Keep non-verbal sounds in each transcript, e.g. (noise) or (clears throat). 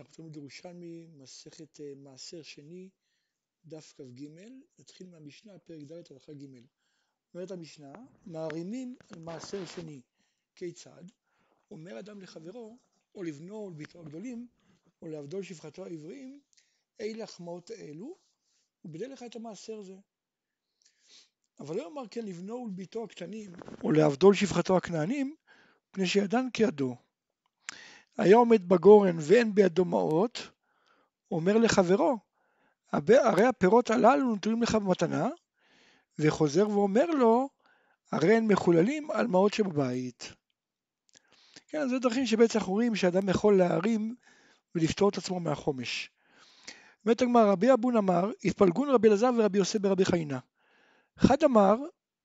אנחנו תלמוד ירושלמי, מסכת אה, מעשר שני, דף כ"ג, נתחיל מהמשנה, פרק ד' הלכה ג'. אומרת המשנה, מערימים על מעשר שני, כיצד? אומר אדם לחברו, או לבנו או לביתו הגדולים, או לעבדו לשפחתו העבריים, אלה החמאות האלו, ובדל לך את המעשר הזה. אבל לא יאמר כן לבנו ולביתו הקטנים, או לעבדו לשפחתו הכנענים, מפני שידן כידו. היה עומד בגורן ואין בידו מעות, אומר לחברו, הרי הפירות הללו נותנים לך במתנה, וחוזר ואומר לו, הרי הם מחוללים על מעות שבבית. כן, זה דרכים שבעצם אנחנו רואים שאדם יכול להרים ולפתור את עצמו מהחומש. באמת הגמר, רבי אבון אמר, התפלגון רבי אלעזר ורבי יוסף ברבי חיינה. אחד אמר,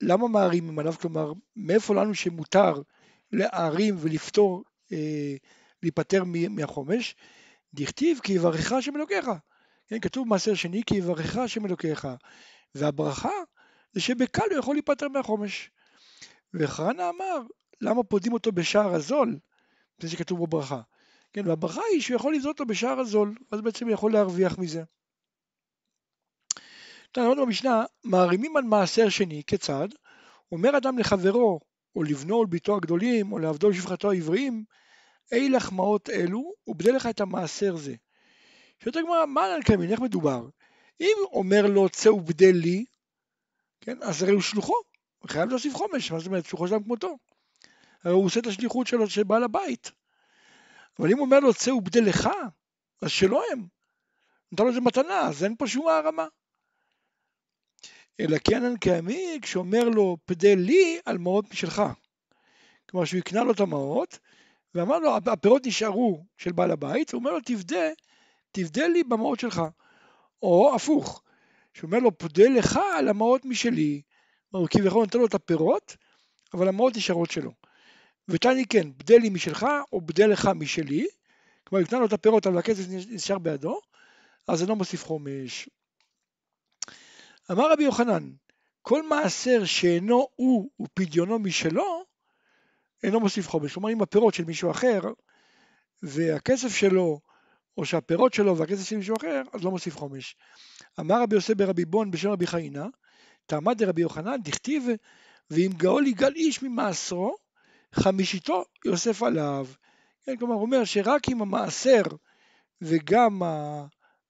למה מערימים עליו? כלומר, מאיפה לנו שמותר להערים ולפתור אה, להיפטר מהחומש, דכתיב כי יברכך השם אלוקיך. כן, כתוב מעשר שני כי יברכך השם אלוקיך. והברכה זה שבקל הוא יכול להיפטר מהחומש. וחרנה אמר, למה פודים אותו בשער הזול? זה שכתוב בו ברכה. כן, והברכה היא שהוא יכול לבזות אותו בשער הזול, אז בעצם הוא יכול להרוויח מזה. אמרנו במשנה, מערימים על מעשר שני, כיצד? אומר אדם לחברו, או לבנו או לביתו הגדולים, או לעבדו לשפחתו העבריים, אי לחמאות אלו, ובדה לך את המעשר זה. שואלת הגמרא, מה נקמין, איך מדובר? אם אומר לו צא ובדה לי, כן, אז הרי הוא שלוחו, הוא חייב להוסיף חומש, מה זאת אומרת, שלוחו שלהם כמותו. הרי הוא עושה את השליחות שלו, של בעל הבית. אבל אם הוא אומר לו צא ובדה לך, אז שלא הם. נתן לו איזה מתנה, אז אין פה שום הערמה. אלא כן אין קיימי כשאומר לו פדה לי על מעות משלך. כלומר שהוא יקנה לו את המעות ואמר לו, הפירות נשארו של בעל הבית, הוא אומר לו, תבדה, תבדה לי במעות שלך. או הפוך, שהוא אומר לו, פודה לך על המעות משלי. הוא כביכול נותן לו את הפירות, אבל המעות נשארות שלו. ותני כן, בדה לי משלך, או בדה לך משלי. כלומר, נתן לו את הפירות, אבל הכסף נשאר בידו, אז אינו מוסיף חומש. אמר רבי יוחנן, כל מעשר שאינו הוא ופדיונו משלו, אינו מוסיף חומש. כלומר, אם הפירות של מישהו אחר, והכסף שלו, או שהפירות שלו והכסף של מישהו אחר, אז לא מוסיף חומש. אמר רבי יוסף ברבי בון בשם רבי חיינה, תעמד לרבי יוחנן, דכתיב, ואם גאול יגאל איש ממעשרו, חמישיתו יוסף עליו. כן, כלומר, הוא אומר שרק אם המעשר וגם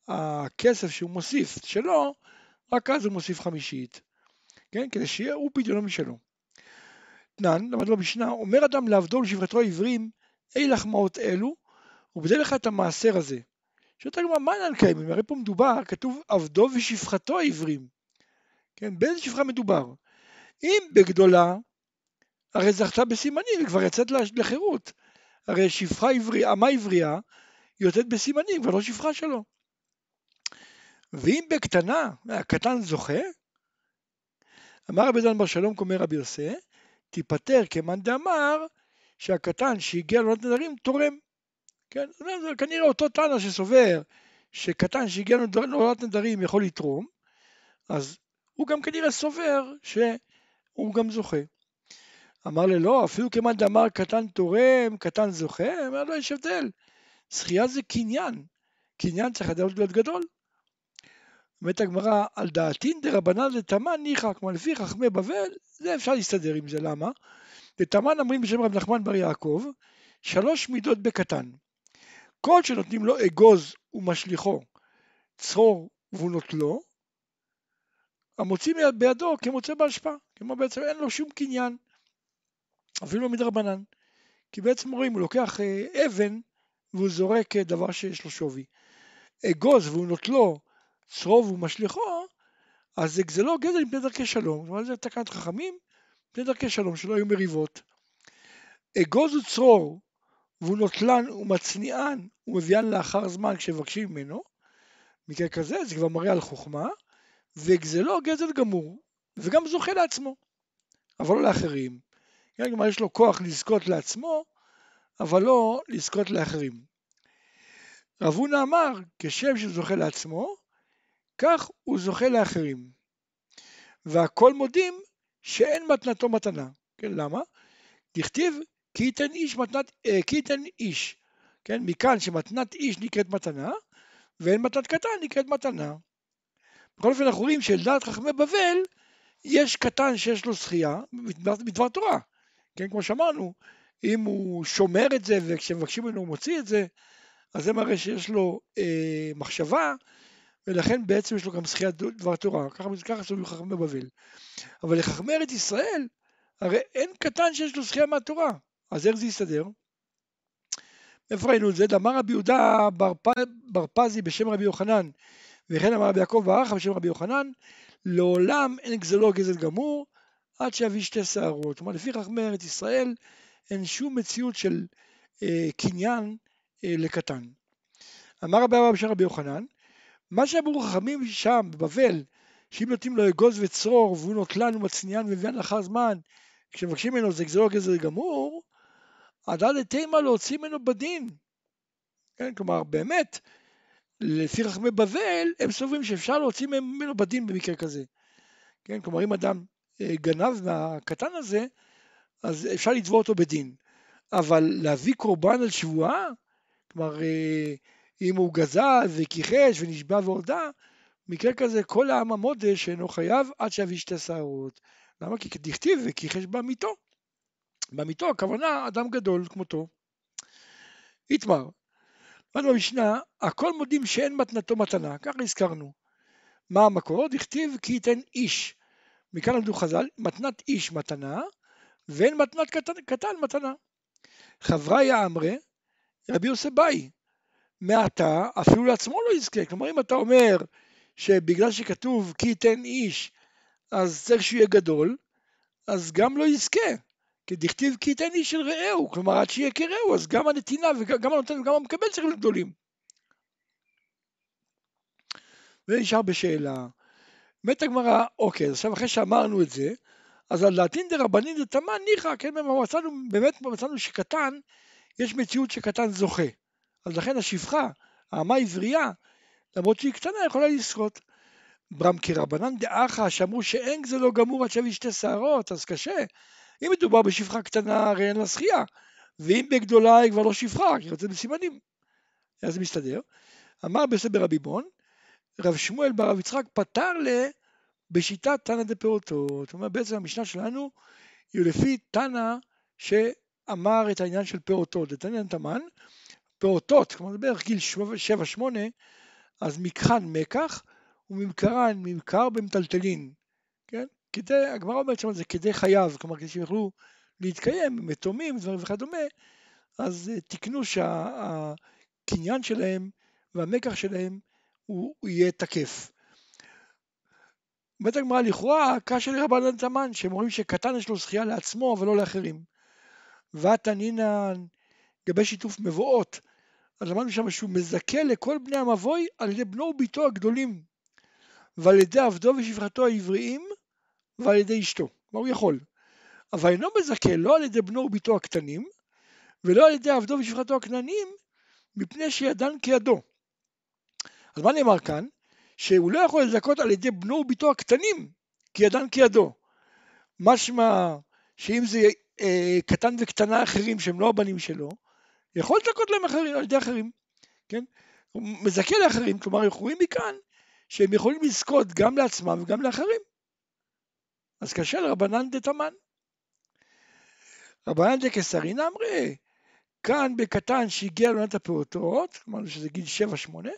הכסף שהוא מוסיף שלו, רק אז הוא מוסיף חמישית. כן, כדי שיהיה הוא פדיונו משלו. אתנן, למד במשנה, אומר אדם לעבדו ולשבחתו העברים, אי לחמאות אלו, ובדל לך את המעשר הזה. שואלת הגמרא, מה אינן קיימים? הרי פה מדובר, כתוב עבדו ושפחתו העברים. כן, באיזה שפחה מדובר? אם בגדולה, הרי זכתה בסימנים, היא כבר יצאת לחירות. הרי שפחה עברי, אמה עברייה, היא יוצאת בסימנים, כבר לא שפחה שלו. ואם בקטנה, הקטן זוכה, אמר רבי דן בר שלום קומר רבי יוסף, תיפטר כמאן דאמר שהקטן שהגיע לעונת נדרים תורם. כן, זה כנראה אותו תנא שסובר שקטן שהגיע לעונת נדרים יכול לתרום, אז הוא גם כנראה סובר שהוא גם זוכה. אמר לי לא, אפילו כמאן דאמר קטן תורם, קטן זוכה, אמר לו יש הבדל. זכייה זה קניין, קניין צריך להיות גדול. אומרת הגמרא, על דעתין דרבנן לתמן ניחא, כלומר לפי חכמי בבל, זה אפשר להסתדר עם זה, למה? לתמן אומרים בשם רב נחמן בר יעקב, שלוש מידות בקטן. כל שנותנים לו אגוז ומשליכו, צרור והוא נוטלו, המוציא בידו כמוצא בהשפעה, כמו בעצם אין לו שום קניין, אפילו לא מדרבנן. כי בעצם רואים, הוא לוקח אה, אבן והוא זורק אה, דבר שיש לו שווי. אגוז והוא נוטלו צרוב ומשליכו, אז זה גזלו גזל מפני דרכי שלום. כלומר זה תקנת חכמים, מפני דרכי שלום, שלא היו מריבות. אגוז וצרור, והוא נוטלן ומצניען ומביאן לאחר זמן כשמבקשים ממנו, מקרה כזה זה כבר מראה על חוכמה, וגזלו גזל גמור, וגם זוכה לעצמו, אבל לא לאחרים. כן, כלומר יש לו כוח לזכות לעצמו, אבל לא לזכות לאחרים. רב הונא אמר, כשם שזוכה לעצמו, כך הוא זוכה לאחרים. והכל מודים שאין מתנתו מתנה. כן, למה? דכתיב כי ייתן איש מתנת, אה, כי ייתן איש, כן? מכאן שמתנת איש נקראת מתנה, ואין מתנת קטן נקראת מתנה. בכל אופן אנחנו רואים שלדעת חכמי בבל יש קטן שיש לו זכייה מדבר תורה. כן, כמו שאמרנו, אם הוא שומר את זה וכשמבקשים ממנו הוא מוציא את זה, אז זה מראה שיש לו אה, מחשבה, ולכן בעצם יש לו גם זכיית דבר תורה. ככה, סובבים חכמי בבל. אבל לחכמי ארץ ישראל, הרי אין קטן שיש לו זכייה מהתורה. אז איך זה יסתדר? איפה ראינו את זה? אמר רבי יהודה בר פזי בשם רבי יוחנן, וכן אמר רבי יעקב ברכה בשם רבי יוחנן, לעולם אין גזלו גזל גמור, עד שיביא שתי שערות. כלומר, לפי חכמי ארץ ישראל, אין שום מציאות של אה, קניין אה, לקטן. אמר רבי אבא בשם רבי יוחנן, מה שאמרו חכמים שם, בבבל, שאם נותנים לו אגוז וצרור, והוא נוטלן ומצניען ומביאן לאחר זמן, כשמבקשים ממנו זה גזלו גזל גמור, עד עד תימה להוציא ממנו בדין. כן, כלומר, באמת, לפי חכמי בבל, הם סוברים שאפשר להוציא ממנו בדין במקרה כזה. כן, כלומר, אם אדם אה, גנב מהקטן הזה, אז אפשר לתבוע אותו בדין. אבל להביא קורבן על שבועה, כלומר, אה, אם הוא גזל וכיחש ונשבע והודה, מקרה כזה כל העם המודה שאינו חייב עד שיביא שתי שערות. למה? כי דכתיב וכיחש בעמיתו. בעמיתו הכוונה אדם גדול כמותו. איתמר, למדנו במשנה, הכל מודים שאין מתנתו מתנה, ככה הזכרנו. מה המקור? דכתיב כי ייתן איש. מכאן למדו חז"ל, מתנת איש מתנה, ואין מתנת קטן, קטן מתנה. חבריה אמרי, רבי יוסף באי, מעתה אפילו לעצמו לא יזכה. כלומר, אם אתה אומר שבגלל שכתוב כי ייתן איש, אז צריך שהוא יהיה גדול, אז גם לא יזכה. כי דכתיב כי ייתן איש של רעהו, כלומר עד שיהיה כרעהו, אז גם הנתינה וגם הנותן וגם המקבל צריכים להיות גדולים. ונשאר בשאלה. מת הגמרא, אוקיי, עכשיו אחרי שאמרנו את זה, אז על דעתין דרבנין דתמן ניחא, כן, מצאנו, באמת מצאנו שקטן, יש מציאות שקטן זוכה. אז לכן השפחה, האמה עברייה, למרות שהיא קטנה, יכולה לשחות. ברם כרבנן דאחא, שאמרו שאין זה לא גמור עד שיביא שתי שערות, אז קשה. אם מדובר בשפחה קטנה, הרי אין לה שחייה, ואם בגדולה היא כבר לא שפחה, כי היא יוצאת בסימנים. אז זה מסתדר. אמר בסבר רביבון, רב שמואל ברב יצחק פתר ל... בשיטת תנא דפעוטות. זאת אומרת, בעצם המשנה שלנו היא לפי תנא שאמר את העניין של פעוטות. את העניין תמן, פעוטות, כלומר בערך גיל 7-8, אז מקחן מקח וממכרן ממכר במטלטלין, כן? כדי, הגמרא אומרת שם זה כדי חייו, כלומר כדי שהם יוכלו להתקיים, מתומים, דברים וכדומה, אז אה, תקנו שהקניין שלהם והמקח שלהם הוא, הוא יהיה תקף. אומרת הגמרא לכאורה קשה לרבנן תמן, שהם אומרים שקטן יש לו זכייה לעצמו ולא לאחרים. ותנינן לגבי שיתוף מבואות, אז למדנו שם שהוא מזכה לכל בני המבוי על ידי בנו וביתו הגדולים, ועל ידי עבדו ושפחתו העבריים, ועל ידי אשתו. כלומר הוא יכול. אבל אינו מזכה לא על ידי בנו וביתו הקטנים, ולא על ידי עבדו ושפחתו הכנענים, מפני שידן כידו. אז מה נאמר כאן? שהוא לא יכול לזכות על ידי בנו וביתו הקטנים, כי ידן כידו. משמע שאם זה אה, קטן וקטנה אחרים שהם לא הבנים שלו, יכול לזכות להם אחרים, על ידי אחרים, כן? הוא מזכה לאחרים, כלומר אנחנו רואים מכאן שהם יכולים לזכות גם לעצמם וגם לאחרים. אז קשה לרבנן דתמן. רבנן דקסרינא אמרי, כאן בקטן שהגיע לעונת הפעוטות, אמרנו שזה גיל 7-8,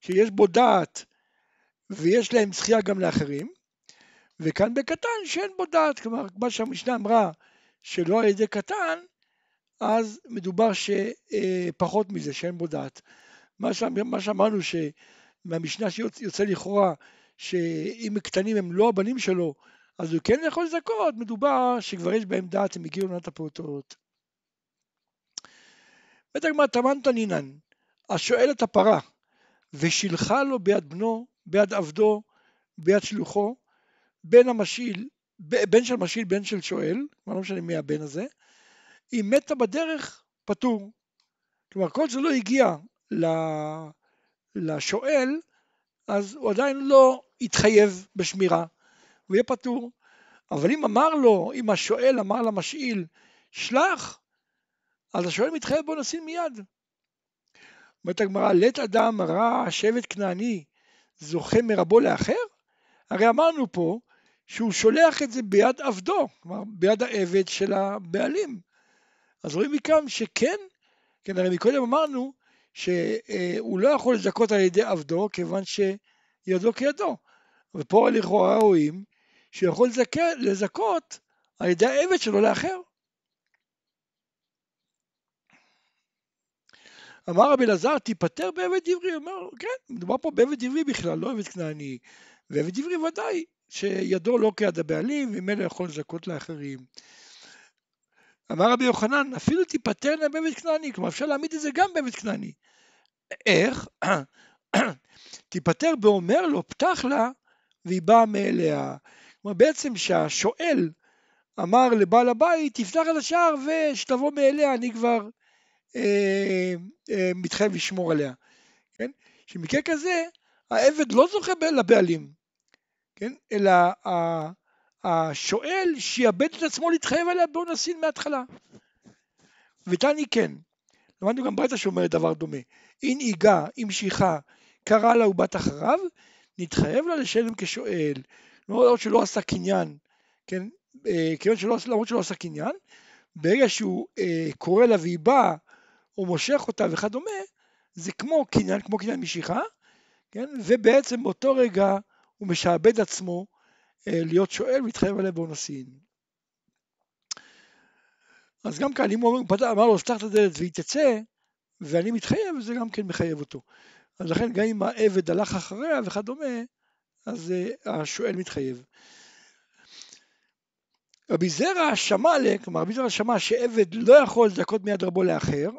שיש בו דעת ויש להם זכייה גם לאחרים, וכאן בקטן שאין בו דעת, כלומר, מה שהמשנה אמרה שלא על ידי קטן, אז מדובר שפחות מזה, שאין בו דעת. מה, ש... מה שאמרנו שמהמשנה שיוצא לכאורה שאם קטנים הם לא הבנים שלו, אז הוא כן יכול לזכות, מדובר שכבר יש בהם דעת, הם הגיעו לעונת הפעוטות. בית הגמרא תמן תנינן, השואל את הפרה, ושילחה לו ביד בנו ביד עבדו, ביד שלוחו, בן המשיל, בן של משיל, בן של שואל, לא משנה מי הבן הזה, אם מתה בדרך, פטור. כלומר, כל זה לא הגיע לשואל, אז הוא עדיין לא התחייב בשמירה, הוא יהיה פטור. אבל אם אמר לו, אם השואל אמר למשאיל, שלח, אז השואל מתחייב בוא נשים מיד. אומרת הגמרא, לית אדם רע שבט כנעני זוכה מרבו לאחר? הרי אמרנו פה שהוא שולח את זה ביד עבדו, כלומר ביד העבד של הבעלים. אז רואים מכאן שכן, כן, הרי מקודם אמרנו שהוא לא יכול לזכות על ידי עבדו כיוון שידו כידו. ופה לכאורה רואים שהוא יכול לזכות על ידי העבד שלו לאחר. אמר רבי אלעזר, תיפטר בעבד עברי, הוא אומר, כן, מדובר פה בעבד עברי בכלל, לא עבד כנעני, ועבד עברי ודאי, שידו לא כיד הבעלים, וממילא יכול לזכות לאחרים. אמר רבי יוחנן, אפילו תיפטרנה בעבד כנעני, כלומר אפשר להעמיד את זה גם בעבד כנעני. איך? (clears throat) תיפטר באומר לו, פתח לה, והיא באה מאליה. כלומר בעצם שהשואל אמר לבעל הבית, תפתח על השער ושתבוא מאליה, אני כבר אה, אה, מתחייב לשמור עליה. כן? שמקרה כזה, העבד לא זוכה לבעלים, כן? אלא השואל שיאבד את עצמו להתחייב עליה באונסין מההתחלה. ותני כן. למדנו גם ברייתא שאומרת דבר דומה. אם ייגע, אם שיחה, קרא לה ובת אחריו, נתחייב לה לשלם כשואל. למרות שלא עשה קניין, כן? אה, כיוון שלא, למרות שלא עשה קניין, ברגע שהוא אה, קורא לה והיא באה, או מושך אותה וכדומה, זה כמו קניין, כמו קניין משיכה, כן? ובעצם באותו רגע הוא משעבד עצמו להיות שואל ולהתחייב עליה באונסין. אז גם כאן, אם הוא אומר, אמר לו, פתח את הדלת והיא תצא, ואני מתחייב, זה גם כן מחייב אותו. אז לכן גם אם העבד הלך אחריה וכדומה, אז uh, השואל מתחייב. רבי זרע שמע. כלומר רבי זרע שמע שעבד לא יכול לזכות מיד רבו לאחר,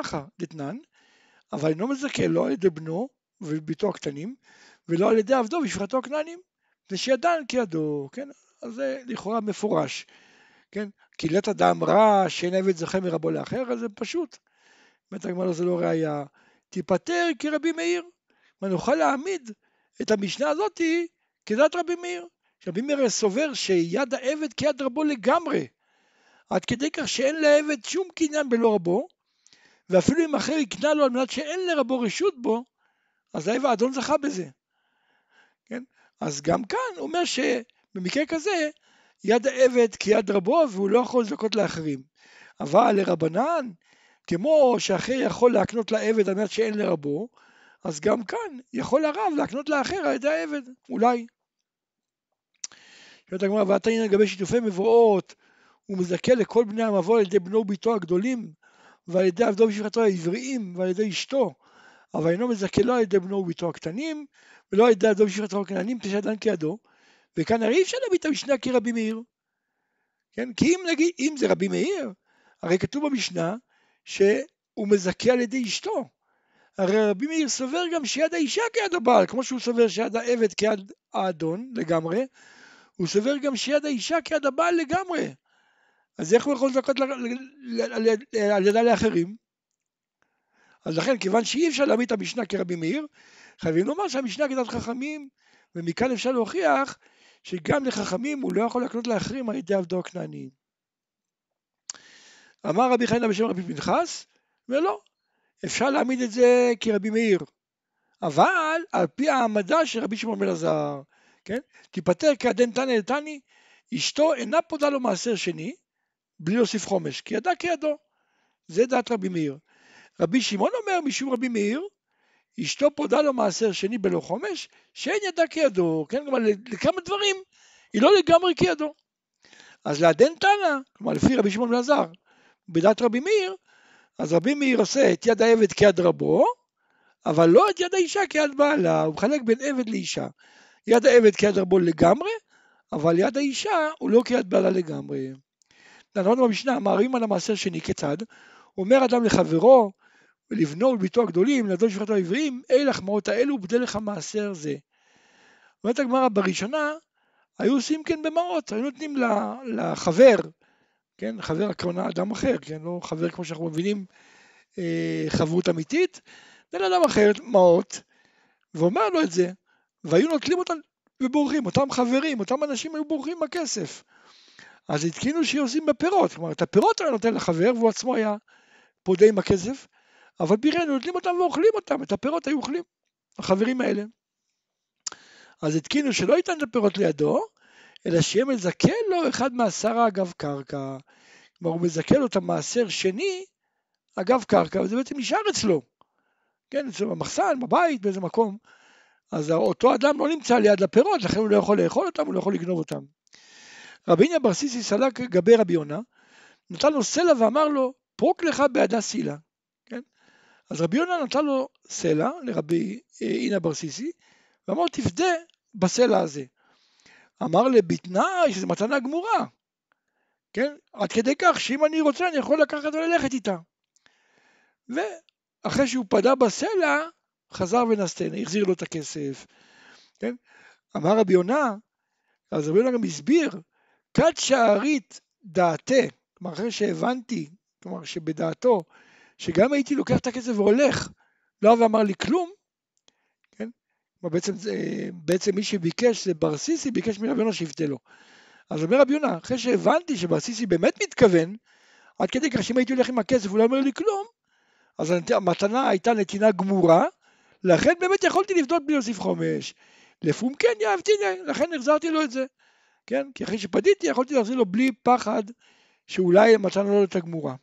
אחא דתנן, אבל אינו מזכה לא על ידי בנו וביתו הקטנים, ולא על ידי עבדו ושפחתו הכנענים, ושידן כידו, כן? אז זה לכאורה מפורש, כן? כי לית אדם רע שאין עבד זכה מרבו לאחר, אז זה פשוט. באמת הגמרא זה לא ראייה. תיפטר כרבי מאיר. ונוכל להעמיד את המשנה הזאתי כדת רבי מאיר. רבי מאיר סובר שיד העבד כיד רבו לגמרי, עד כדי כך שאין לעבד שום קניין בלא רבו, ואפילו אם אחר יקנה לו על מנת שאין לרבו רשות בו, אז העבד האדון זכה בזה. אז גם כאן הוא אומר שבמקרה כזה יד העבד כיד רבו והוא לא יכול לזכות לאחרים. אבל לרבנן, כמו שאחר יכול להקנות לעבד על מנת שאין לרבו, אז גם כאן יכול הרב להקנות לאחר על ידי העבד, אולי. שואלת הגמרא, ועתנין לגבי שיתופי מבואות, הוא מזכה לכל בני המבוא על ידי בנו וביתו הגדולים, ועל ידי עבדו ושפחתו העבריים, ועל ידי אשתו, אבל אינו מזכה לא על ידי בנו וביתו הקטנים, ולא על ידי עבדו ושפחתו הכנענים, פשע דן כידו, וכאן הרי אי אפשר להביא את המשנה כרבי מאיר. כן? כי אם נגיד, אם זה רבי מאיר, הרי כתוב במשנה שהוא מזכה על ידי אשתו. הרי רבי מאיר סובר גם שיד האישה כיד הבעל, כמו שהוא סובר שיד העבד כיד האדון לגמרי, הוא סובר גם שיד האישה כיד הבעל לגמרי. אז איך הוא יכול לזכות על ידה לאחרים? אז לכן, כיוון שאי אפשר להעמיד את המשנה כרבי מאיר, חייבים לומר שהמשנה כדת חכמים, ומכאן אפשר להוכיח שגם לחכמים הוא לא יכול להקנות לאחרים על ידי עבדו הכנעני. אמר רבי חיינה בשם רבי פנחס, ולא, אפשר להעמיד את זה כרבי מאיר. אבל על פי העמדה של רבי שמעון בן עזר, כן? תיפטר כעדן תנא לתני, אשתו אינה פודה לו מעשר שני, בלי להוסיף חומש, כי ידה כידו. זה דעת רבי מאיר. רבי שמעון אומר משום רבי מאיר, אשתו פודה לו מעשר שני בלא חומש, שאין ידה כידו, כן? כלומר לכמה דברים, היא לא לגמרי כידו. אז לעדן תנא, כלומר לפי רבי שמעון בן עזר, בדעת רבי מאיר, אז רבי מאיר עושה את יד העבד כיד רבו, אבל לא את יד האישה כיד בעלה, הוא מחלק בין עבד לאישה. יד העבד כיד רבו לגמרי, אבל יד האישה הוא לא כיד בעלה לגמרי. למדנו במשנה, מערים על המעשר שני כיצד, אומר אדם לחברו ולבנו ולביתו הגדולים, לדון שפחתו העבריים, אלה החמאות האלו בדרך המעשר זה. אומרת הגמרא בראשונה, היו עושים כן במעות, היו נותנים לחבר, כן, חבר הכוונה אדם אחר, כן, לא חבר כמו שאנחנו מבינים אה, חברות אמיתית, אלא אדם אחר, מעות, ואומר לו את זה, והיו נוטלים אותם ובורחים, אותם חברים, אותם אנשים היו בורחים בכסף. אז התקינו שעושים בפירות, כלומר את הפירות היה נותן לחבר והוא עצמו היה פודה עם הכסף, אבל פירנו נוטלים אותם ואוכלים אותם, את הפירות היו אוכלים, החברים האלה. אז התקינו שלא ייתן את הפירות לידו, אלא שיהיה מזכה לו אחד מעשרה אגב קרקע. כלומר, הוא מזכה לו את המעשר שני אגב קרקע, וזה בעצם נשאר אצלו. כן, אצלו במחסן, בבית, באיזה מקום. אז אותו אדם לא נמצא ליד לפירות, לכן הוא לא יכול לאכול אותם, הוא לא יכול לגנוב אותם. רבי עניה בר סיסי סלק גבי רבי יונה, נתן לו סלע ואמר לו, פרוק לך בעדה סילה. אז רבי יונה נתן לו סלע לרבי עניה בר סיסי, ואמר תפדה בסלע הזה. אמר לבתנאי שזו מתנה גמורה, כן? עד כדי כך שאם אני רוצה אני יכול לקחת וללכת איתה. ואחרי שהוא פדה בסלע, חזר ונסתנה, החזיר לו את הכסף. כן? אמר רבי יונה, אז רבי יונה גם הסביר, כת שערית דעתה, כלומר אחרי שהבנתי, כלומר שבדעתו, שגם הייתי לוקח את הכסף והולך, לא ואמר לי כלום, כן? בעצם, בעצם מי שביקש זה בר סיסי, ביקש מרבי יונה שיפתה לו. אז אומר רבי יונה, אחרי שהבנתי שבר סיסי באמת מתכוון, עד כדי כך שאם הייתי הולך עם הכסף הוא לא אומר לי כלום, אז המתנה הייתה נתינה גמורה, לכן באמת יכולתי לבדות בלי להוסיף חומש. לפום כן יאהבתי, לכן החזרתי לו את זה. כן? כי אחרי שפדיתי יכולתי להחזיר לו בלי פחד שאולי המתנה לא הייתה גמורה.